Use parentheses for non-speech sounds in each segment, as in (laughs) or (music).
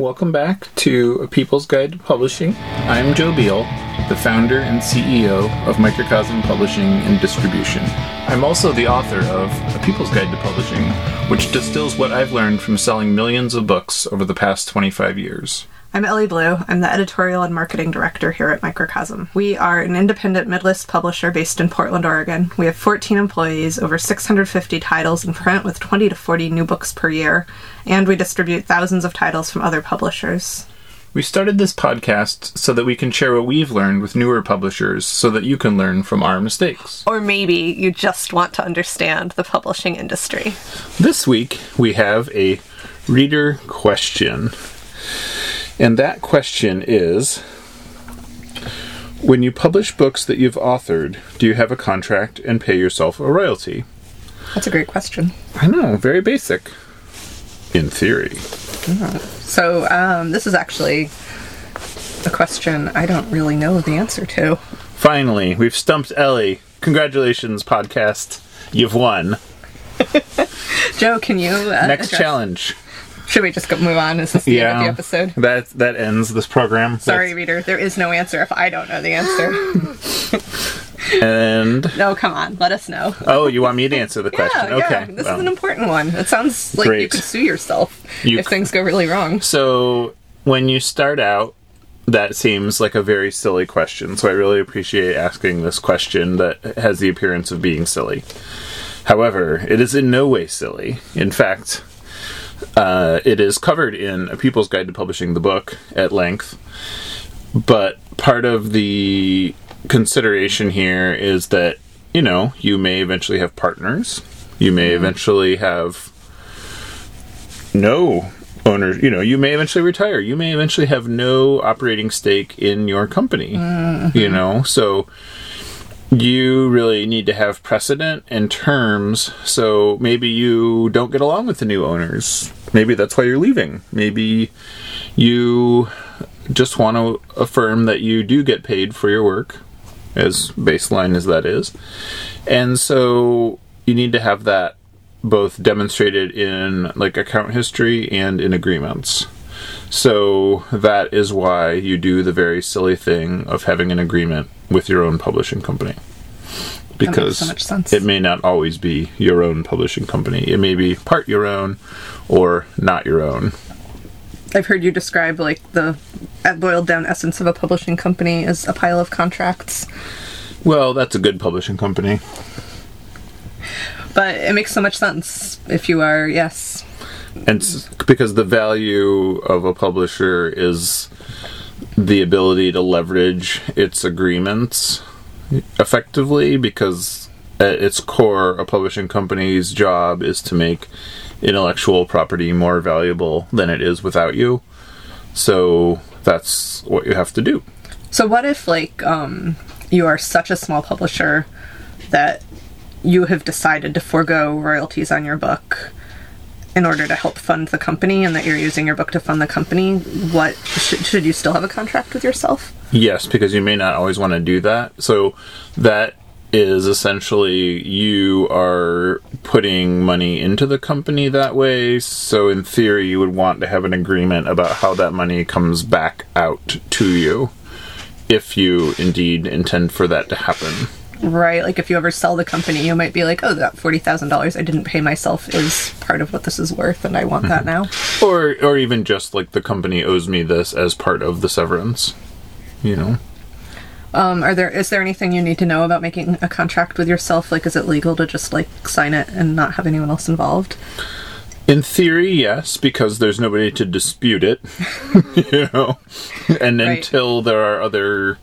Welcome back to A People's Guide to Publishing. I'm Joe Biel, the founder and CEO of Microcosm Publishing and Distribution. I'm also the author of A People's Guide to Publishing, which distills what I've learned from selling millions of books over the past 25 years. I'm Elly Blue. I'm the editorial and marketing director here at Microcosm. We are an independent midlist publisher based in Portland, Oregon. We have 14 employees, over 650 titles in print with 20 to 40 new books per year, and we distribute thousands of titles from other publishers. We started this podcast so that we can share what we've learned with newer publishers so that you can learn from our mistakes. Or maybe you just want to understand the publishing industry. This week we have a reader question. And that question is When you publish books that you've authored, do you have a contract and pay yourself a royalty? That's a great question. I know, very basic. In theory. So, um, this is actually a question I don't really know the answer to. Finally, we've stumped Elly. Congratulations, podcast. You've won. (laughs) Joe, can you. Uh, Next address- challenge. Should we just go move on? Is this the end of the episode? That that ends this program. Sorry, That's- reader. There is no answer if I don't know the answer. (laughs) And no, come on. Let us know. oh, you want me to answer the question? Yeah, okay. yeah. This well. is an important one. It sounds like you could sue yourself You if c- things go really wrong. So when you start out, that seems like a very silly question. So I really appreciate asking this question that has the appearance of being silly. However, it is in no way silly. In fact, uh, it is covered in A People's Guide to Publishing the book at length. But part of the consideration here is that, you know, you may eventually have partners. You may eventually have no owners. You know, you may eventually retire. You may eventually have no operating stake in your company. You know, so you really need to have precedent and terms. So maybe you don't get along with the new owners. Maybe that's why you're leaving. Maybe you just want to affirm that you do get paid for your work, as baseline as that is. And so you need to have that both demonstrated in like account history and in agreements. So that is why you do the very silly thing of having an agreement with your own publishing company. Because so it may not always be your own publishing company. It may be part your own or not your own. I've heard you describe like the boiled down essence of a publishing company as a pile of contracts, Well, that's a good publishing company. but it makes so much sense if you are yes. And because the value of a publisher is the ability to leverage its agreements effectively because at its core a publishing company's job is to make intellectual property more valuable than it is without you. So that's what you have to do. So what if like um you are such a small publisher that you have decided to forego royalties on your book in order to help fund the company and that you're using your book to fund the company what should, should you still have a contract with yourself Yes, because you may not always want to do that. So that is essentially you are putting money into the company that way. So in theory, you would want to have an agreement about how that money comes back out to you if you indeed intend for that to happen. Right like if you ever sell the company you might be like oh that $40000 i didn't pay myself is part of what this is worth and i want that now Or or even just like the company owes me this as part of the severance. You know. um are there is there anything you need to know about making a contract with yourself like is it legal to just like sign it and not have anyone else involved In theory, yes, because there's nobody to dispute it. (laughs) you know, and Right. until there are other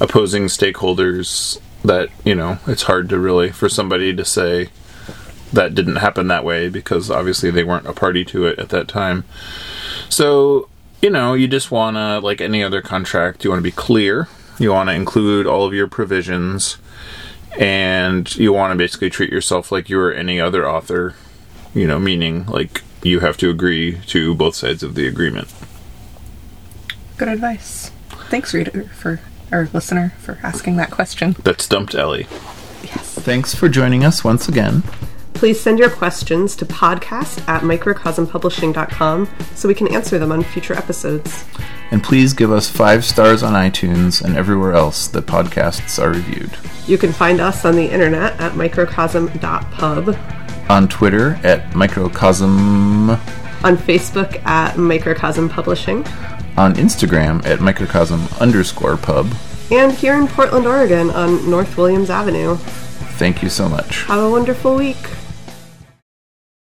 opposing stakeholders, that you know, it's hard to really for somebody to say that didn't happen that way because obviously they weren't a party to it at that time. So you know, you just want to like any other contract, you want to be clear. You want to include all of your provisions, and you want to basically treat yourself like you were any other author you know, meaning like you have to agree to both sides of the agreement. Good advice. Thanks, reader, for or listener, for asking that question. That stumped Elly. Yes. Thanks for joining us once again. Please send your questions to podcast at microcosmpublishing.com so we can answer them on future episodes. And please give us five stars on iTunes and everywhere else that podcasts are reviewed. You can find us on the internet at microcosm.pub, On Twitter at microcosm, on Facebook at Microcosm Publishing, on Instagram at microcosm underscore pub. and here in Portland, Oregon on North Williams Avenue. Thank you so much. Have a wonderful week.